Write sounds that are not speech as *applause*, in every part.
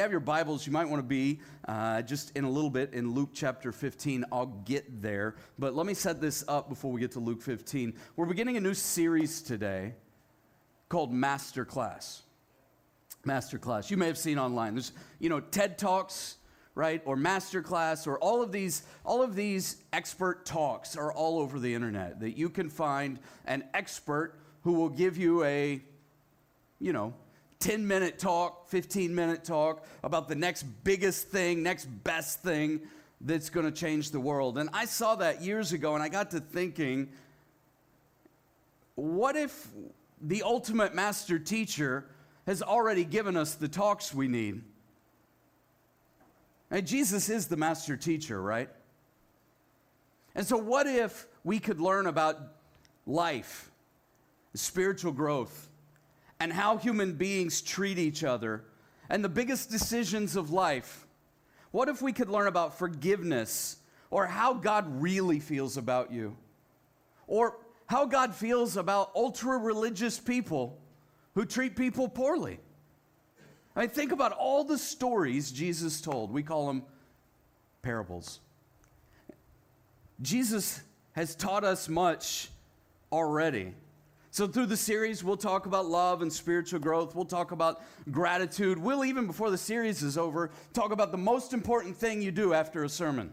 have your Bibles, you might want to be uh, just in a little bit in Luke chapter 15. I'll get there. But let me set this up before we get to Luke 15. We're beginning a new series today called Master Class. Master Class. You may have seen online. There's, you know, TED Talks, right? Or Master Class, or all of these, all of these expert talks are all over the internet that you can find an expert who will give you a, you know, 10 minute talk, 15 minute talk about the next biggest thing, next best thing that's going to change the world. And I saw that years ago and I got to thinking, what if the ultimate master teacher has already given us the talks we need? And Jesus is the master teacher, right? And so, what if we could learn about life, spiritual growth, and how human beings treat each other and the biggest decisions of life. What if we could learn about forgiveness or how God really feels about you? Or how God feels about ultra religious people who treat people poorly? I mean, think about all the stories Jesus told. We call them parables. Jesus has taught us much already. So, through the series, we'll talk about love and spiritual growth. We'll talk about gratitude. We'll even, before the series is over, talk about the most important thing you do after a sermon.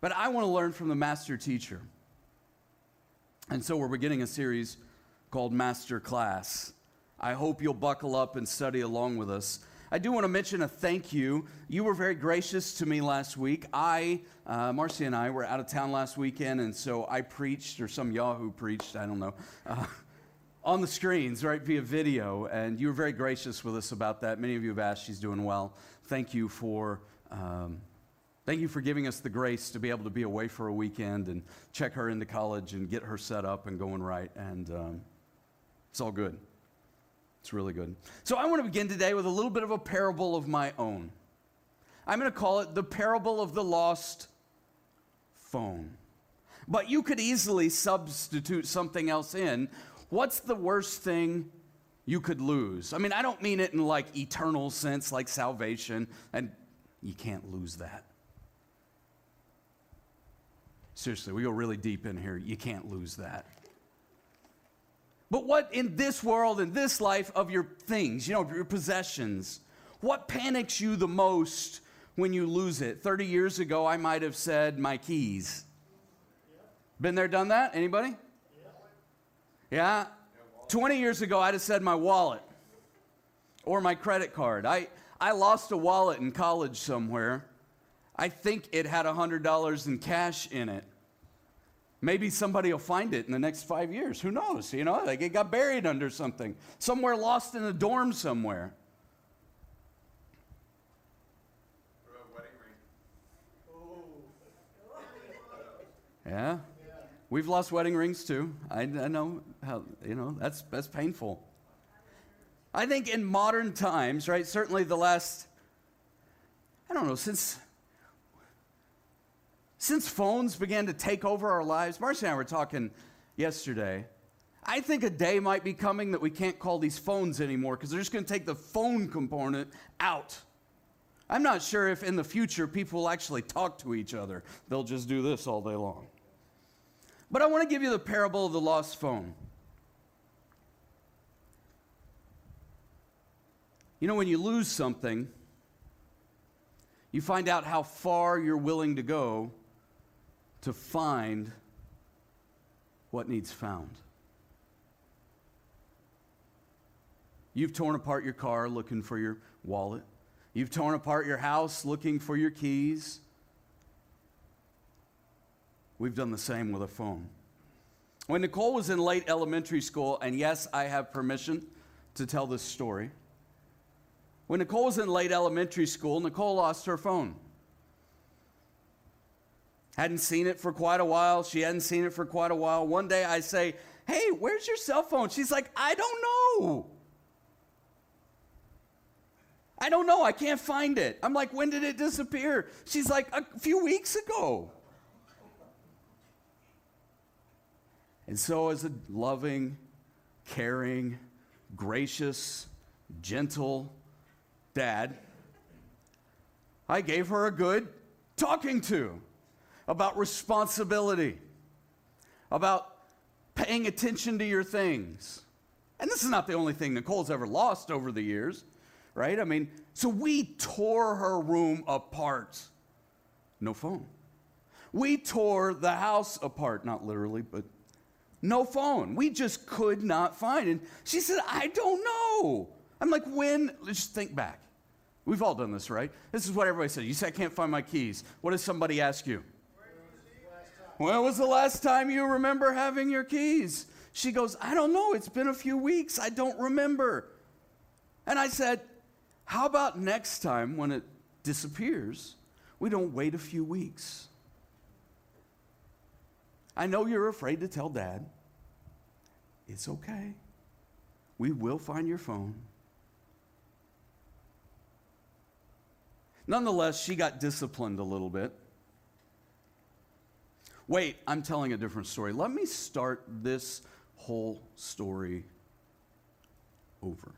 But I want to learn from the master teacher. And so, we're beginning a series called Master Class. I hope you'll buckle up and study along with us. I do want to mention a thank you. You were very gracious to me last week. I, uh, Marcy and I, were out of town last weekend, and so I preached, or some Yahoo preached, I don't know, uh, on the screens, right, via video. And you were very gracious with us about that. Many of you have asked, she's doing well. Thank you for. Um, Thank you for giving us the grace to be able to be away for a weekend and check her into college and get her set up and going right. And um, it's all good. It's really good. So I want to begin today with a little bit of a parable of my own. I'm going to call it the parable of the lost phone. But you could easily substitute something else in. What's the worst thing you could lose? I mean, I don't mean it in like eternal sense, like salvation, and you can't lose that. Seriously, we go really deep in here. You can't lose that. But what in this world, in this life of your things, you know, your possessions, what panics you the most when you lose it? 30 years ago, I might have said my keys. Been there, done that? Anybody? Yeah? 20 years ago, I'd have said my wallet or my credit card. I, I lost a wallet in college somewhere. I think it had $100 in cash in it. Maybe somebody will find it in the next five years. Who knows? You know, like it got buried under something, somewhere lost in a dorm somewhere. Yeah. We've lost wedding rings too. I, I, know how, you know, that's, that's painful. I think in modern times, right, certainly the last, I don't know, since since phones began to take over our lives, Marcy and I were talking yesterday. I think a day might be coming that we can't call these phones anymore because they're just going to take the phone component out. I'm not sure if in the future people will actually talk to each other. They'll just do this all day long. But I want to give you the parable of the lost phone. You know, when you lose something, you find out how far you're willing to go to find what needs found. You've torn apart your car looking for your wallet. You've torn apart your house looking for your keys. We've done the same with a phone. When Nicole was in late elementary school, and yes, I have permission to tell this story. When Nicole was in late elementary school, Nicole lost her phone. Hadn't seen it for quite a while. She hadn't seen it for quite a while. One day I say, Hey, where's your cell phone? She's like, I don't know. I don't know. I can't find it. I'm like, When did it disappear? She's like, A few weeks ago. And so, as a loving, caring, gracious, gentle dad, I gave her a good talking to about responsibility, about paying attention to your things. And this is not the only thing Nicole's ever lost over the years, right? I mean, so we tore her room apart. No phone. We tore the house apart, not literally, but no phone. We just could not find. And she said, I don't know. I'm like, when? Let's just think back. We've all done this, right? This is what everybody says. You say, I can't find my keys. What does somebody ask you? When was the last time you remember having your keys? She goes, I don't know. It's been a few weeks. I don't remember. And I said, How about next time when it disappears, we don't wait a few weeks? I know you're afraid to tell dad. It's okay. We will find your phone. Nonetheless, she got disciplined a little bit. Wait, I'm telling a different story. Let me start this whole story over.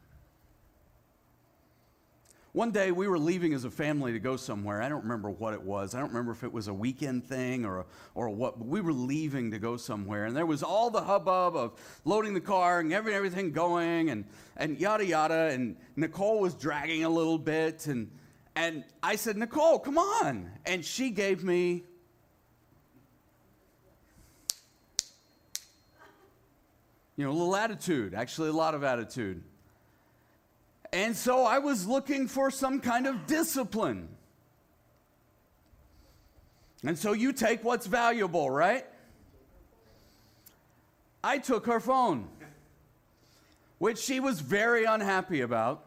One day we were leaving as a family to go somewhere. I don't remember what it was. I don't remember if it was a weekend thing or, or what, but we were leaving to go somewhere. And there was all the hubbub of loading the car and every, everything going and, and yada yada. And Nicole was dragging a little bit. And, and I said, Nicole, come on. And she gave me you know, a little attitude, actually, a lot of attitude. And so I was looking for some kind of discipline. And so you take what's valuable, right? I took her phone, which she was very unhappy about.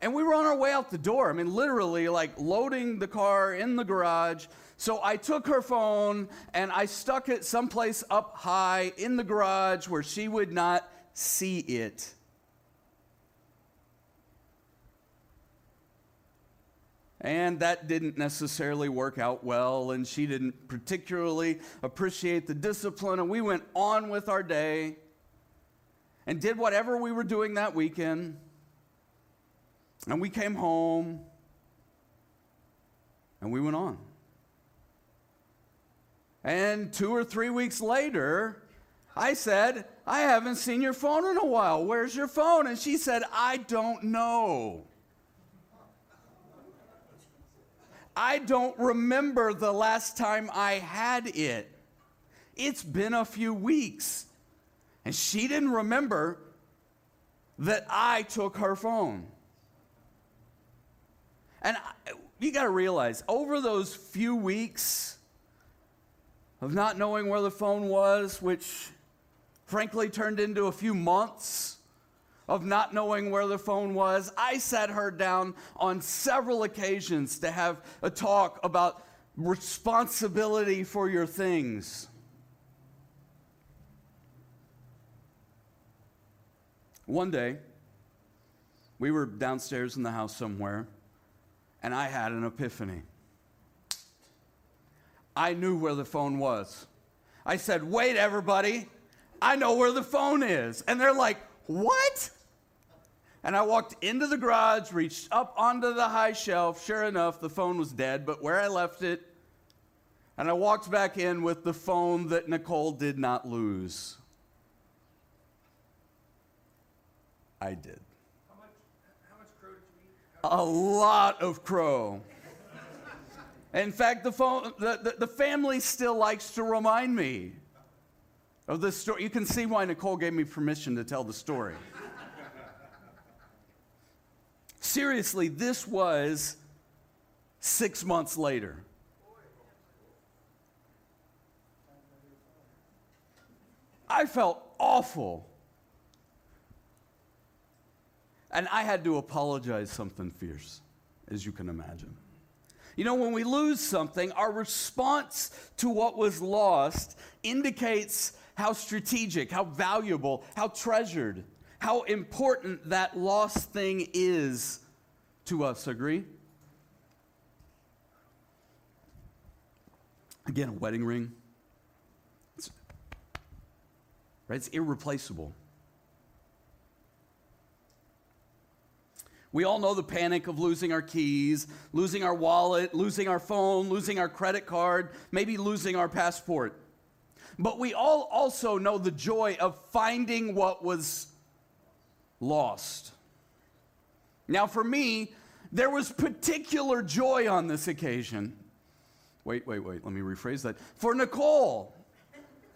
And we were on our way out the door. I mean, literally, like loading the car in the garage so I took her phone and I stuck it someplace up high in the garage where she would not see it. And that didn't necessarily work out well, and she didn't particularly appreciate the discipline. And we went on with our day and did whatever we were doing that weekend. And we came home and we went on. And two or three weeks later, I said, I haven't seen your phone in a while. Where's your phone? And she said, I don't know. I don't remember the last time I had it. It's been a few weeks. And she didn't remember that I took her phone. And I, you got to realize, over those few weeks, of not knowing where the phone was, which frankly turned into a few months of not knowing where the phone was. I sat her down on several occasions to have a talk about responsibility for your things. One day, we were downstairs in the house somewhere, and I had an epiphany. I knew where the phone was. I said, Wait, everybody, I know where the phone is. And they're like, What? And I walked into the garage, reached up onto the high shelf. Sure enough, the phone was dead, but where I left it, and I walked back in with the phone that Nicole did not lose. I did. How much, how much crow did you eat? A lot of crow. In fact, the, phone, the, the, the family still likes to remind me of this story. You can see why Nicole gave me permission to tell the story. Seriously, this was six months later. I felt awful. And I had to apologize something fierce, as you can imagine. You know, when we lose something, our response to what was lost indicates how strategic, how valuable, how treasured, how important that lost thing is to us. Agree? Again, a wedding ring. It's, right? It's irreplaceable. We all know the panic of losing our keys, losing our wallet, losing our phone, losing our credit card, maybe losing our passport. But we all also know the joy of finding what was lost. Now, for me, there was particular joy on this occasion. Wait, wait, wait, let me rephrase that. For Nicole,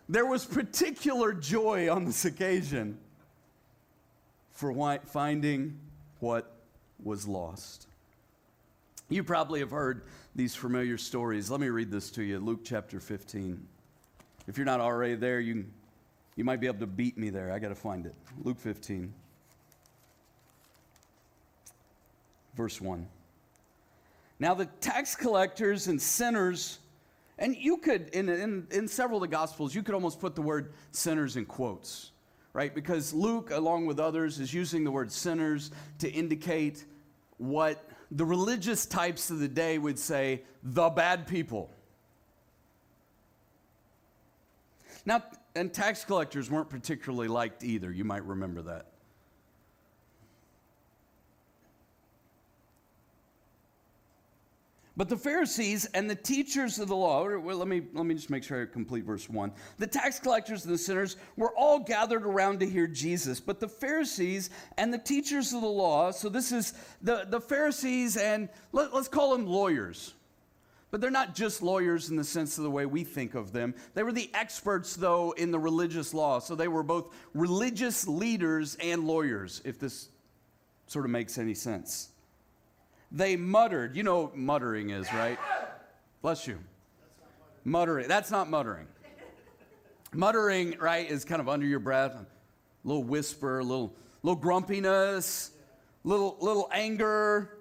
there was particular joy on this occasion for finding what was lost. You probably have heard these familiar stories. Let me read this to you Luke chapter 15. If you're not already there, you, you might be able to beat me there. I got to find it. Luke 15, verse 1. Now, the tax collectors and sinners, and you could, in, in, in several of the Gospels, you could almost put the word sinners in quotes, right? Because Luke, along with others, is using the word sinners to indicate what the religious types of the day would say the bad people. Now, and tax collectors weren't particularly liked either. You might remember that. But the Pharisees and the teachers of the law, well, let, me, let me just make sure I complete verse 1. The tax collectors and the sinners were all gathered around to hear Jesus. But the Pharisees and the teachers of the law, so this is the, the Pharisees and let, let's call them lawyers. But they're not just lawyers in the sense of the way we think of them. They were the experts, though, in the religious law. So they were both religious leaders and lawyers, if this sort of makes any sense they muttered. You know what muttering is, right? Bless you. Muttering. That's not muttering. muttering, right, is kind of under your breath, a little whisper, a little, little grumpiness, little, little anger,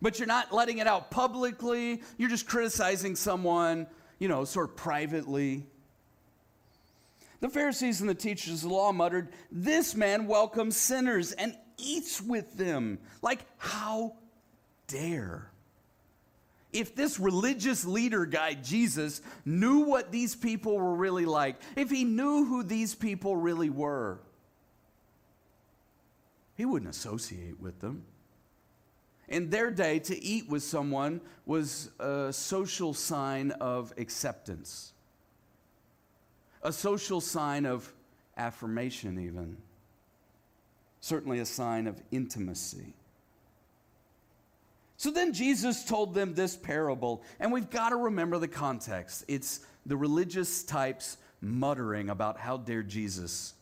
but you're not letting it out publicly. You're just criticizing someone, you know, sort of privately. The Pharisees and the teachers of the law muttered, This man welcomes sinners and eats with them. Like, how dare? If this religious leader guy, Jesus, knew what these people were really like, if he knew who these people really were, he wouldn't associate with them. In their day, to eat with someone was a social sign of acceptance, a social sign of affirmation, even. Certainly a sign of intimacy. So then Jesus told them this parable, and we've got to remember the context. It's the religious types muttering about how dare Jesus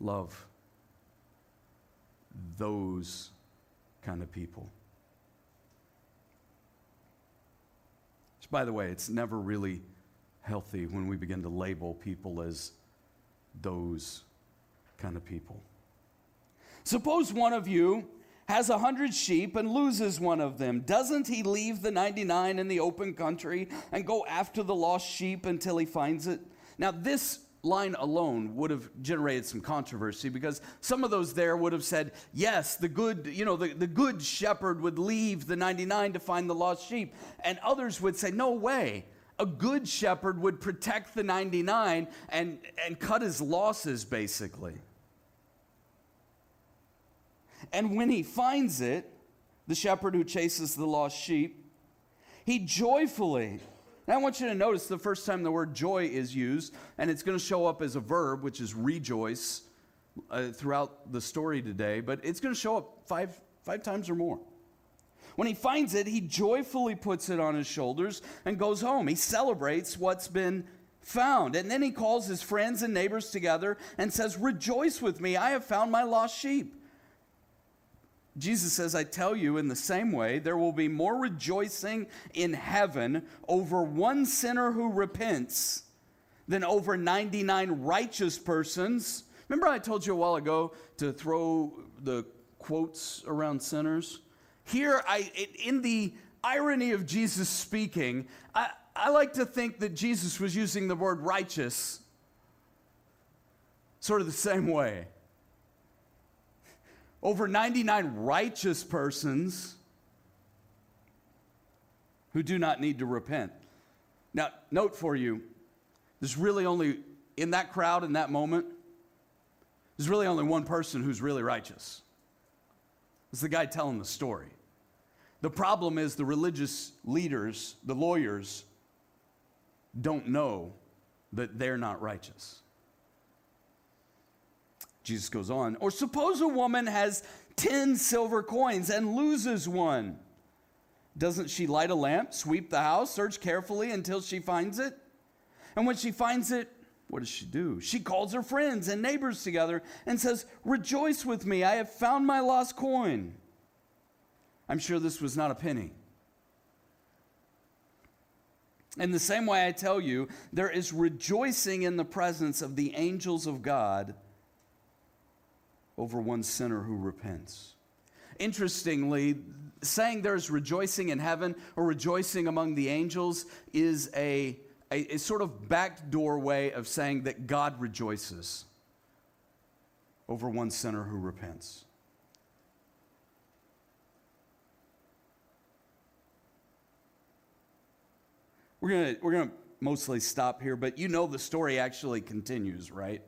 love those kind of people. Which, by the way, it's never really healthy when we begin to label people as those kind of people. Suppose one of you has a hundred sheep and loses one of them, doesn't he leave the 99 in the open country and go after the lost sheep until he finds it? Now, this line alone would have generated some controversy because some of those there would have said, yes, the good, you know, the, the good shepherd would leave the 99 to find the lost sheep. And others would say, no way. A good shepherd would protect the 99 and, and cut his losses, basically. And when he finds it, the shepherd who chases the lost sheep, he joyfully. Now, I want you to notice the first time the word joy is used, and it's going to show up as a verb, which is rejoice, uh, throughout the story today, but it's going to show up five, five times or more. When he finds it, he joyfully puts it on his shoulders and goes home. He celebrates what's been found. And then he calls his friends and neighbors together and says, Rejoice with me, I have found my lost sheep. Jesus says, I tell you, in the same way, there will be more rejoicing in heaven over one sinner who repents than over 99 righteous persons. Remember, I told you a while ago to throw the quotes around sinners? Here, I, in the irony of Jesus speaking, I, I like to think that Jesus was using the word righteous sort of the same way over 99 righteous persons who do not need to repent. Now, note for you, there's really only, in that crowd, in that moment, there's really only one person who's really righteous. It's the guy telling the story. The problem is the religious leaders, the lawyers, don't know that they're not righteous. Jesus goes on, or suppose a woman has 10 silver coins and loses one. Doesn't she light a lamp, sweep the house, search carefully until she finds it? And when she finds it, what does she do? She calls her friends and neighbors together and says, Rejoice with me, I have found my lost coin. I'm sure this was not a penny. In the same way, I tell you, there is rejoicing in the presence of the angels of God over one sinner who repents. Interestingly, saying there's rejoicing in heaven or rejoicing among the angels is a, a, a sort of backdoor way of saying that God rejoices over one sinner who repents. We're going we're gonna mostly stop here, but you know the story actually continues, right?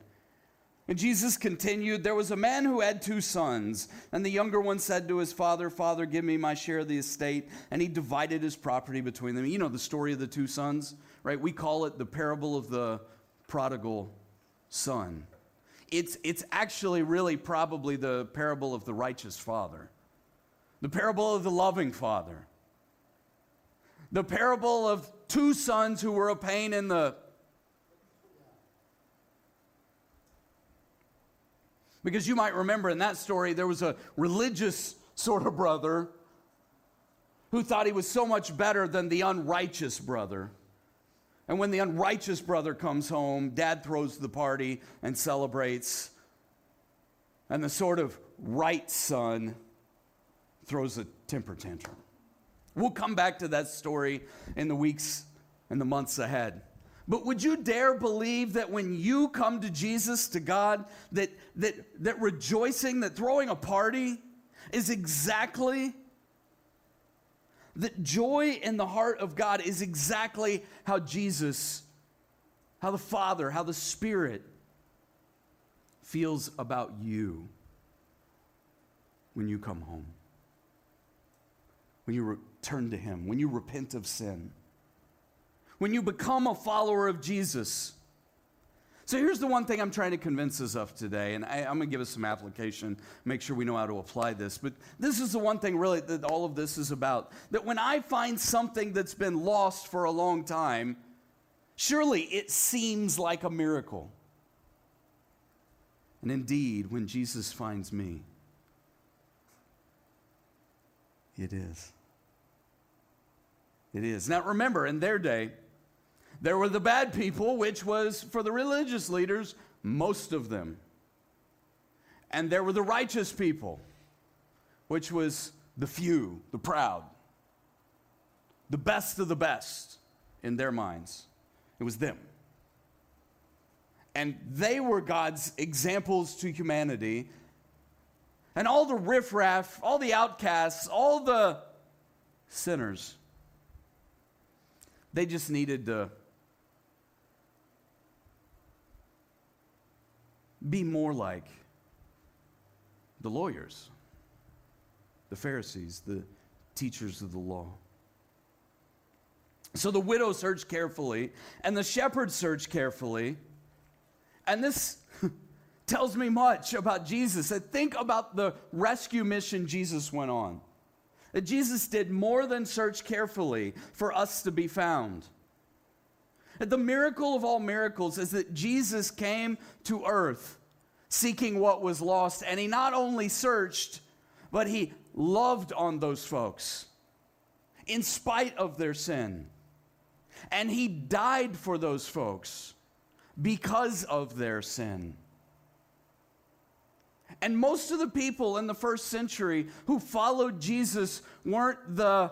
And Jesus continued, There was a man who had two sons, and the younger one said to his father, Father, give me my share of the estate. And he divided his property between them. You know the story of the two sons, right? We call it the parable of the prodigal son. It's, it's actually really probably the parable of the righteous father, the parable of the loving father, the parable of two sons who were a pain in the Because you might remember in that story, there was a religious sort of brother who thought he was so much better than the unrighteous brother. And when the unrighteous brother comes home, dad throws the party and celebrates. And the sort of right son throws a temper tantrum. We'll come back to that story in the weeks and the months ahead. But would you dare believe that when you come to Jesus, to God, that, that, that rejoicing, that throwing a party is exactly, that joy in the heart of God is exactly how Jesus, how the Father, how the Spirit feels about you when you come home, when you return to Him, when you repent of sin when you become a follower of Jesus. So here's the one thing I'm trying to convince us of today, and I, am going to give us some application, make sure we know how to apply this. But this is the one thing really that all of this is about. That when I find something that's been lost for a long time, surely it seems like a miracle. And indeed, when Jesus finds me, it is. It is. Now remember, in their day, there were the bad people, which was for the religious leaders, most of them. And there were the righteous people, which was the few, the proud, the best of the best in their minds. It was them. And they were God's examples to humanity. And all the riffraff, all the outcasts, all the sinners, they just needed to be more like the lawyers, the Pharisees, the teachers of the law. So the widow searched carefully, and the shepherd searched carefully. And this *laughs* tells me much about Jesus. I think about the rescue mission Jesus went on. That Jesus did more than search carefully for us to be found. The miracle of all miracles is that Jesus came to earth seeking what was lost, and he not only searched, but he loved on those folks in spite of their sin. And he died for those folks because of their sin. And most of the people in the first century who followed Jesus weren't the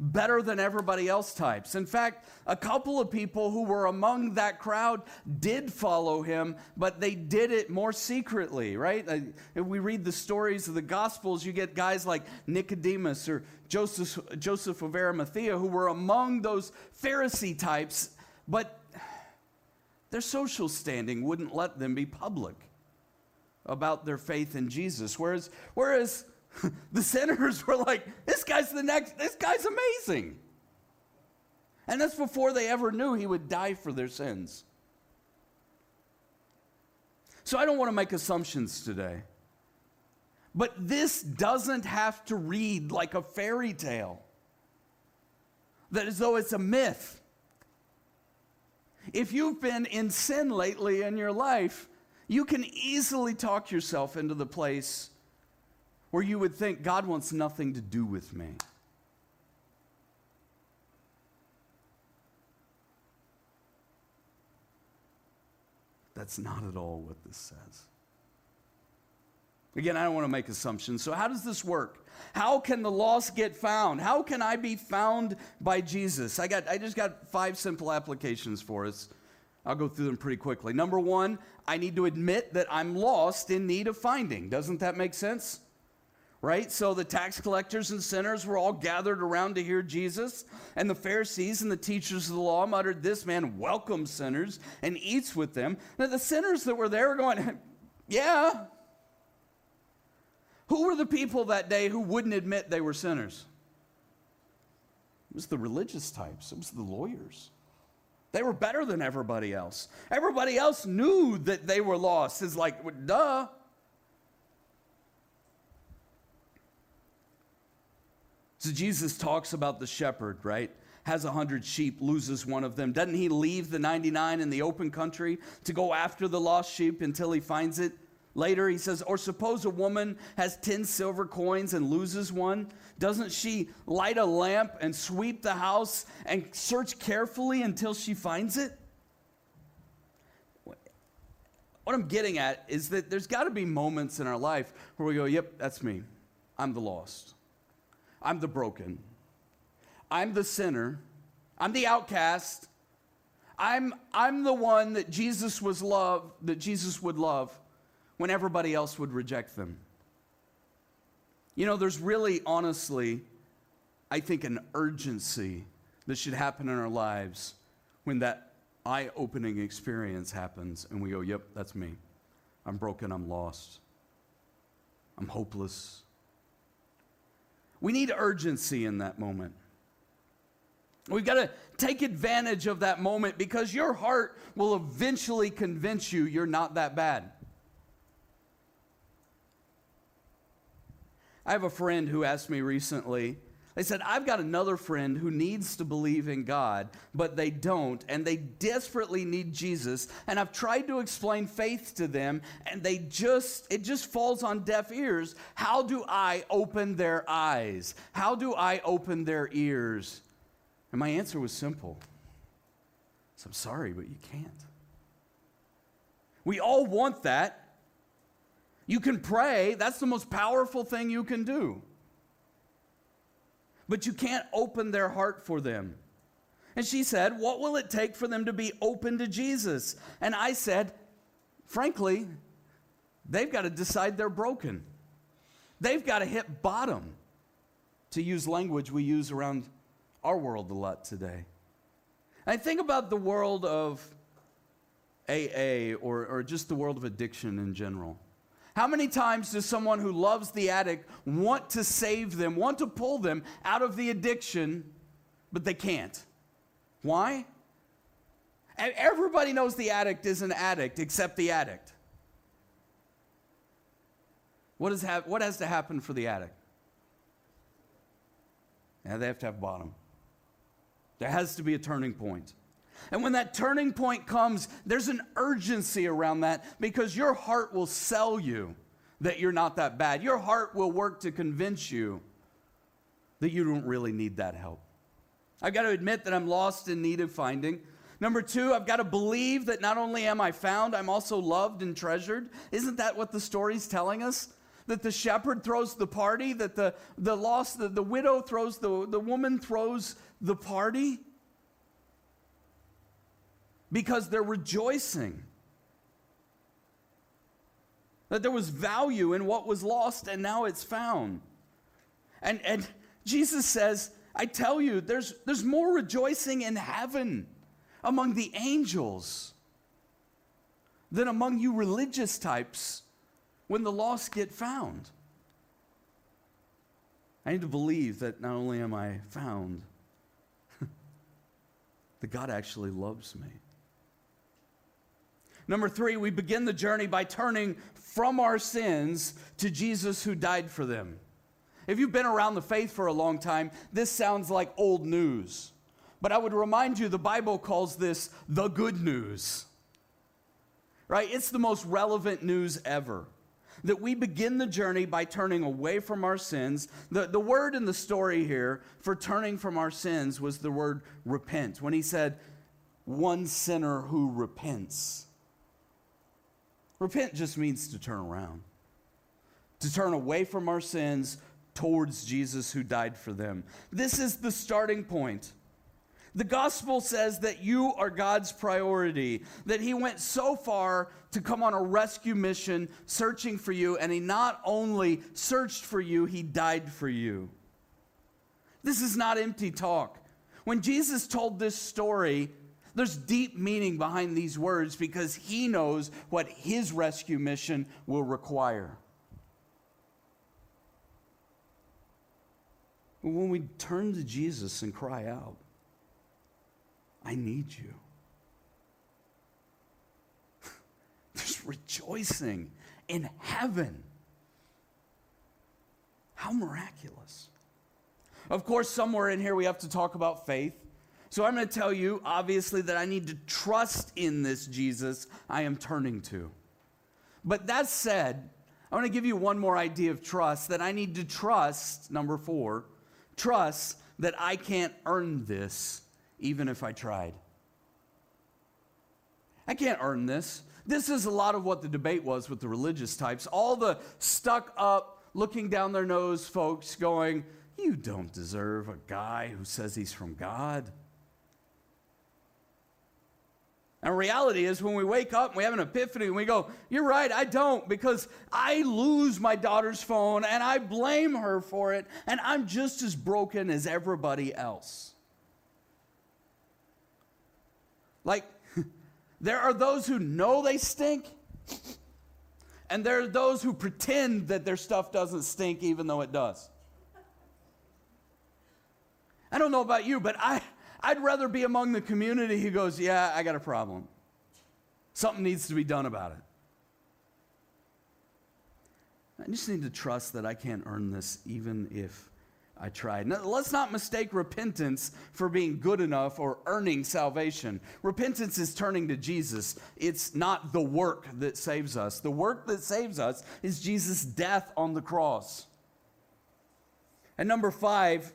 better than everybody else types. In fact, a couple of people who were among that crowd did follow him, but they did it more secretly, right? If we read the stories of the Gospels, you get guys like Nicodemus or Joseph, Joseph of Arimathea who were among those Pharisee types, but their social standing wouldn't let them be public about their faith in Jesus. Whereas, whereas *laughs* the sinners were like, this guy's the next, this guy's amazing. And that's before they ever knew he would die for their sins. So I don't want to make assumptions today. But this doesn't have to read like a fairy tale, that as though it's a myth. If you've been in sin lately in your life, you can easily talk yourself into the place where you would think God wants nothing to do with me. That's not at all what this says. Again, I don't want to make assumptions. So, how does this work? How can the lost get found? How can I be found by Jesus? I, got, I just got five simple applications for us. I'll go through them pretty quickly. Number one, I need to admit that I'm lost in need of finding. Doesn't that make sense? Right? So the tax collectors and sinners were all gathered around to hear Jesus, and the Pharisees and the teachers of the law muttered, This man welcomes sinners and eats with them. Now, the sinners that were there were going, *laughs* Yeah. Who were the people that day who wouldn't admit they were sinners? It was the religious types, it was the lawyers. They were better than everybody else. Everybody else knew that they were lost. It's like, duh. So Jesus talks about the shepherd, right? Has a hundred sheep, loses one of them. Doesn't he leave the 99 in the open country to go after the lost sheep until he finds it? Later, he says, Or suppose a woman has 10 silver coins and loses one. Doesn't she light a lamp and sweep the house and search carefully until she finds it? What I'm getting at is that there's got to be moments in our life where we go, Yep, that's me. I'm the lost. I'm the broken. I'm the sinner. I'm the outcast. I'm, I'm the one that Jesus was love, that Jesus would love when everybody else would reject them. You know, there's really honestly, I think, an urgency that should happen in our lives when that eye opening experience happens and we go, yep, that's me. I'm broken, I'm lost, I'm hopeless, we need urgency in that moment. We've got to take advantage of that moment because your heart will eventually convince you you're not that bad. I have a friend who asked me recently, they said, I've got another friend who needs to believe in God, but they don't, and they desperately need Jesus. And I've tried to explain faith to them, and they just, it just falls on deaf ears. How do I open their eyes? How do I open their ears? And my answer was simple. So I'm sorry, but you can't. We all want that. You can pray, that's the most powerful thing you can do but you can't open their heart for them. And she said, What will it take for them to be open to Jesus? And I said, Frankly, they've got to decide they're broken. They've got to hit bottom, to use language we use around our world a lot today. I think about the world of AA or, or just the world of addiction in general. How many times does someone who loves the addict want to save them, want to pull them out of the addiction, but they can't? Why? Everybody knows the addict is an addict except the addict. What, is ha- what has to happen for the addict? Yeah, they have to have bottom. There has to be a turning point. And when that turning point comes, there's an urgency around that because your heart will sell you that you're not that bad. Your heart will work to convince you that you don't really need that help. I've got to admit that I'm lost in need of finding. Number two, I've got to believe that not only am I found, I'm also loved and treasured. Isn't that what the story's telling us? That the shepherd throws the party, that the, the lost, the, the widow throws, the, the woman throws the party because they're rejoicing. That there was value in what was lost and now it's found. And, and Jesus says, I tell you, there's, there's more rejoicing in heaven among the angels than among you religious types when the lost get found. I need to believe that not only am I found, *laughs* that God actually loves me. Number three, we begin the journey by turning from our sins to Jesus who died for them. If you've been around the faith for a long time, this sounds like old news. But I would remind you the Bible calls this the good news. Right? It's the most relevant news ever. That we begin the journey by turning away from our sins. The, the word in the story here for turning from our sins was the word repent. When he said, one sinner who repents. Repent just means to turn around, to turn away from our sins towards Jesus who died for them. This is the starting point. The gospel says that you are God's priority, that He went so far to come on a rescue mission searching for you, and He not only searched for you, He died for you. This is not empty talk. When Jesus told this story, there's deep meaning behind these words because He knows what His rescue mission will require. When we turn to Jesus and cry out, I need you. *laughs* There's rejoicing in heaven. How miraculous. Of course, somewhere in here we have to talk about faith. So I'm going to tell you, obviously, that I need to trust in this Jesus I am turning to. But that said, I want to give you one more idea of trust that I need to trust, number four, trust that I can't earn this even if I tried. I can't earn this. This is a lot of what the debate was with the religious types. All the stuck up, looking down their nose folks going, You don't deserve a guy who says he's from God. And reality is when we wake up and we have an epiphany and we go, You're right, I don't, because I lose my daughter's phone and I blame her for it, and I'm just as broken as everybody else. Like, *laughs* there are those who know they stink, and there are those who pretend that their stuff doesn't stink even though it does. I don't know about you, but I, I'd rather be among the community who goes, Yeah, I got a problem. Something needs to be done about it. I just need to trust that I can't earn this even if I tried. Now, let's not mistake repentance for being good enough or earning salvation. Repentance is turning to Jesus. It's not the work that saves us. The work that saves us is Jesus' death on the cross. And number five,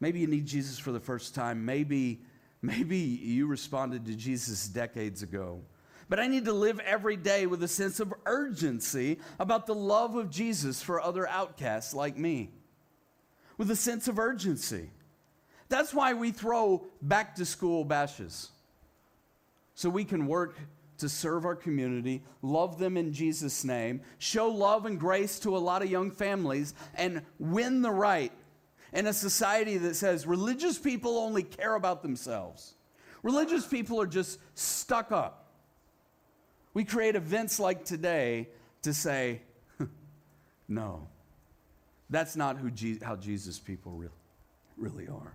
maybe you need Jesus for the first time. Maybe, maybe you responded to Jesus decades ago. But I need to live every day with a sense of urgency about the love of Jesus for other outcasts like me. With a sense of urgency. That's why we throw back to school bashes. So we can work to serve our community, love them in Jesus' name, show love and grace to a lot of young families, and win the right in a society that says religious people only care about themselves. Religious people are just stuck up. We create events like today to say, *laughs* no, that's not who Je- how Jesus people re- really are.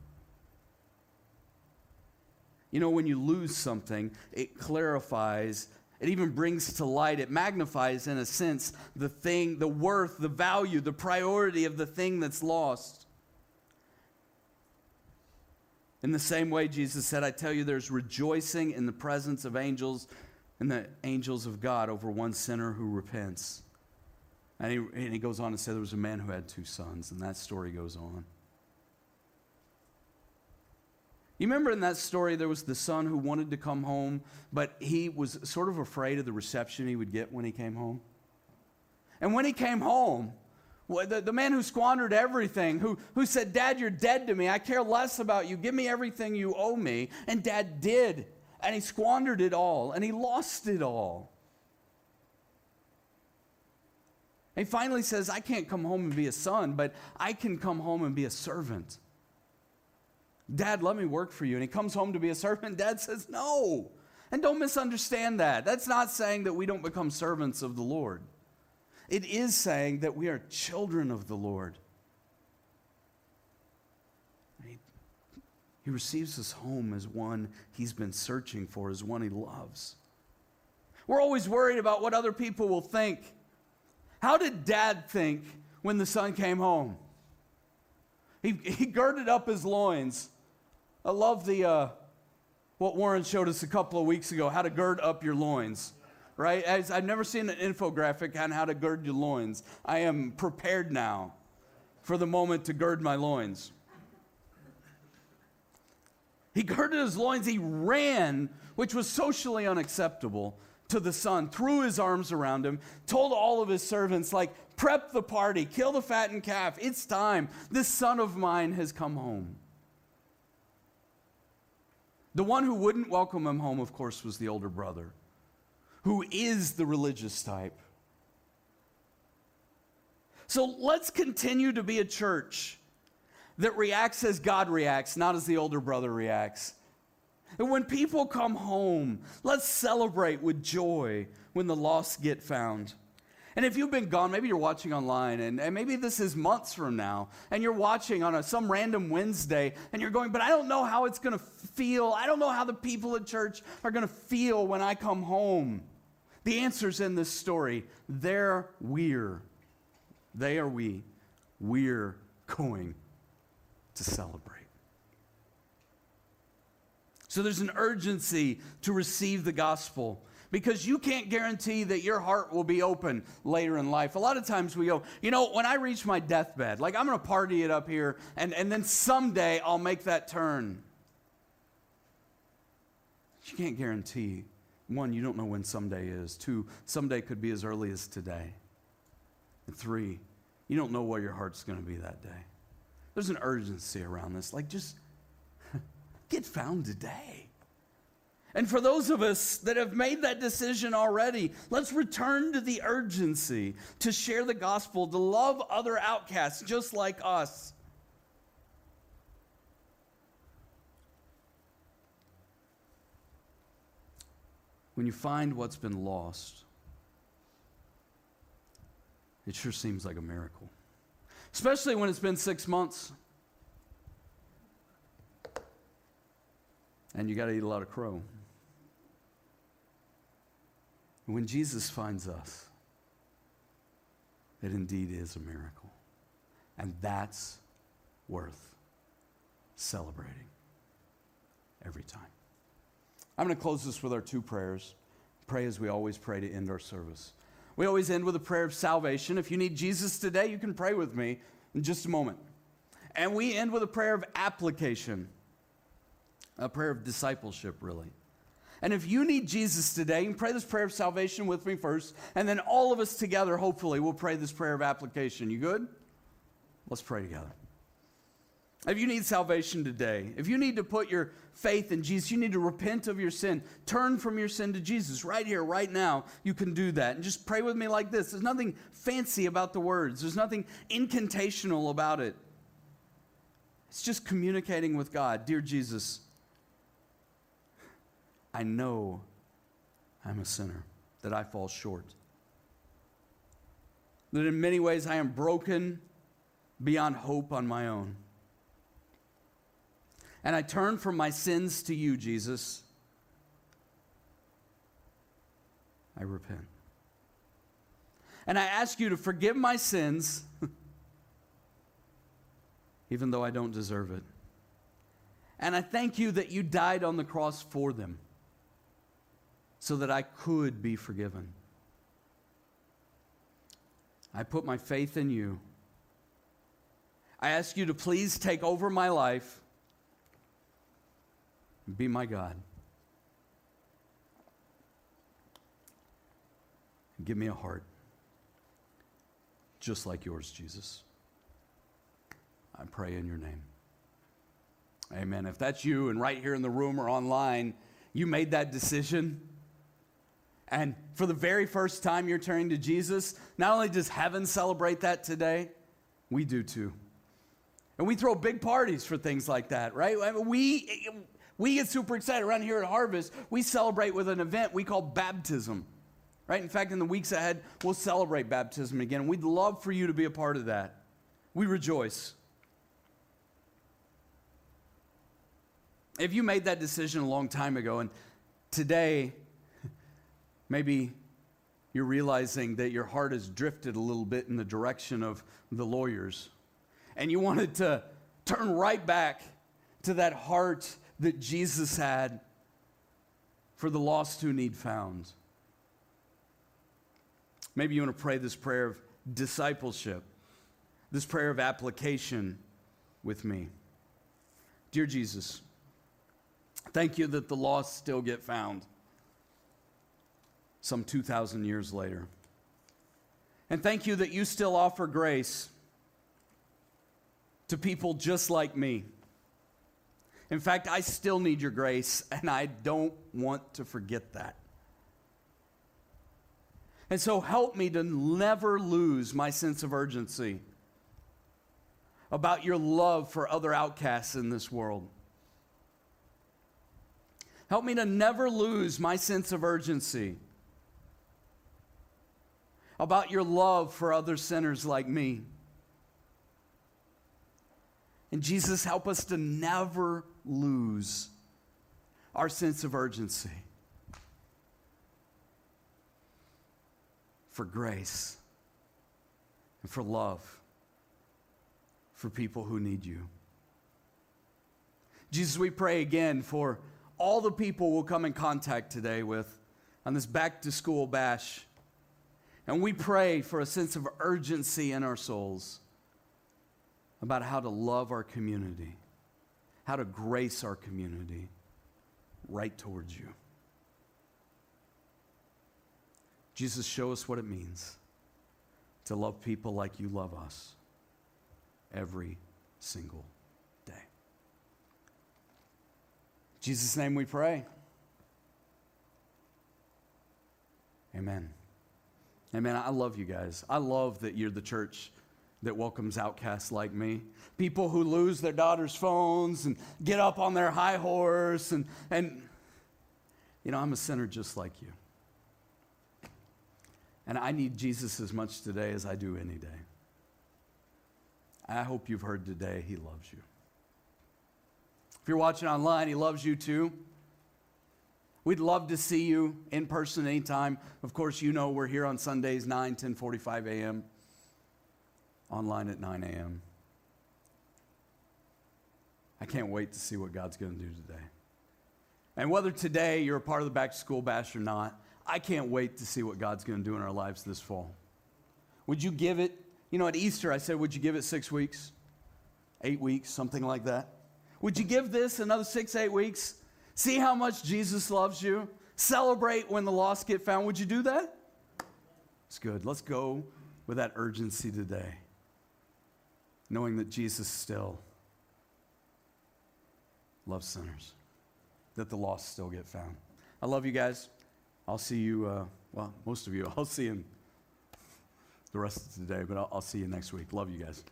You know, when you lose something, it clarifies, it even brings to light, it magnifies, in a sense, the thing, the worth, the value, the priority of the thing that's lost. In the same way, Jesus said, I tell you, there's rejoicing in the presence of angels and the angels of God over one sinner who repents. And he, and he goes on to say there was a man who had two sons, and that story goes on. You remember in that story, there was the son who wanted to come home, but he was sort of afraid of the reception he would get when he came home. And when he came home, the, the man who squandered everything, who, who said, Dad, you're dead to me. I care less about you. Give me everything you owe me. And dad did and he squandered it all and he lost it all. And he finally says, I can't come home and be a son, but I can come home and be a servant. Dad, let me work for you. And he comes home to be a servant. *laughs* Dad says, No. And don't misunderstand that. That's not saying that we don't become servants of the Lord. It is saying that we are children of the Lord. He, receives us home as one he's been searching for, as one he loves. We're always worried about what other people will think. How did dad think when the son came home? He, he girded up his loins. I love the, uh, what Warren showed us a couple of weeks ago, how to gird up your loins, right? As I've never seen an infographic on how to gird your loins. I am prepared now for the moment to gird my loins. He girded his loins, he ran, which was socially unacceptable to the son, threw his arms around him, told all of his servants, like, prep the party, kill the fattened calf. It's time. This son of mine has come home. The one who wouldn't welcome him home, of course, was the older brother, who is the religious type. So let's continue to be a church that reacts as God reacts, not as the older brother reacts. And when people come home, let's celebrate with joy when the lost get found. And if you've been gone, maybe you're watching online, and, and maybe this is months from now, and you're watching on a, some random Wednesday, and you're going, but I don't know how it's going to feel. I don't know how the people at church are going to feel when I come home. The answer's in this story. They're we're. They are we. We're going to celebrate. So there's an urgency to receive the gospel because you can't guarantee that your heart will be open later in life. A lot of times we go, you know, when I reach my deathbed, like I'm going to party it up here and, and then someday I'll make that turn. You can't guarantee. One, you don't know when someday is. Two, someday could be as early as today. And three, you don't know where your heart's going to be that day. There's an urgency around this. Like, just *laughs* get found today. And for those of us that have made that decision already, let's return to the urgency to share the gospel, to love other outcasts just like us. When you find what's been lost, it sure seems like a miracle. Especially when it's been six months. and you got to eat a lot of crow. When Jesus finds us, it indeed is a miracle. And that's worth celebrating every time. I'm going to close this with our two prayers. Pray as we always pray to end our service. We always end with a prayer of salvation. If you need Jesus today, you can pray with me in just a moment. And we end with a prayer of application a prayer of discipleship, really. And if you need Jesus today, you can pray this prayer of salvation with me first, and then all of us together, hopefully, will pray this prayer of application. You good? Let's pray together. If you need salvation today, if you need to put your faith in Jesus, you need to repent of your sin, turn from your sin to Jesus right here, right now, you can do that. And just pray with me like this. There's nothing fancy about the words, there's nothing incantational about it. It's just communicating with God. Dear Jesus, I know I'm a sinner, that I fall short. That in many ways I am broken beyond hope on my own. And I turn from my sins to you, Jesus. I repent. And I ask you to forgive my sins, *laughs* even though I don't deserve it. And I thank you that you died on the cross for them so that I could be forgiven. I put my faith in you. I ask you to please take over my life be my God. Give me a heart just like yours, Jesus. I pray in your name. Amen. If that's you and right here in the room or online, you made that decision and for the very first time you're turning to Jesus, not only does heaven celebrate that today, we do too. And we throw big parties for things like that, right? we, we get super excited around here at Harvest. We celebrate with an event we call baptism. Right? In fact, in the weeks ahead, we'll celebrate baptism again. We'd love for you to be a part of that. We rejoice. If you made that decision a long time ago and today *laughs* maybe you're realizing that your heart has drifted a little bit in the direction of the lawyers and you wanted to turn right back to that heart that Jesus had for the lost who need found. Maybe you want to pray this prayer of discipleship, this prayer of application with me. Dear Jesus, thank you that the lost still get found some 2,000 years later. And thank you that you still offer grace to people just like me. In fact, I still need your grace, and I don't want to forget that. And so help me to never lose my sense of urgency about your love for other outcasts in this world. Help me to never lose my sense of urgency about your love for other sinners like me. And Jesus, help us to never lose our sense of urgency for grace and for love for people who need you. Jesus, we pray again for all the people we'll come in contact today with on this back to school bash. And we pray for a sense of urgency in our souls about how to love our community, how to grace our community right towards you. Jesus, show us what it means to love people like you love us every single day. In Jesus' name we pray. Amen. Amen. I love you guys. I love that you're the church that welcomes outcasts like me. People who lose their daughter's phones and get up on their high horse. And, and you know, I'm a sinner just like you. And I need Jesus as much today as I do any day. I hope you've heard today he loves you. If you're watching online, he loves you too. We'd love to see you in person anytime. Of course, you know we're here on Sundays, 9, 10, 45 a.m., online at 9 a.m. I can't wait to see what God's going to do today. And whether today you're a part of the back to school bash or not, I can't wait to see what God's going to do in our lives this fall. Would you give it, you know, at Easter I said, would you give it six weeks, eight weeks, something like that? Would you give this another six, eight weeks? See how much Jesus loves you? Celebrate when the lost get found. Would you do that? It's good. Let's go with that urgency today, knowing that Jesus still loves sinners, that the lost still get found. I love you guys. I'll see you, uh, well, most of you, *laughs* I'll see you the rest of today, but I'll, I'll see you next week. Love you guys.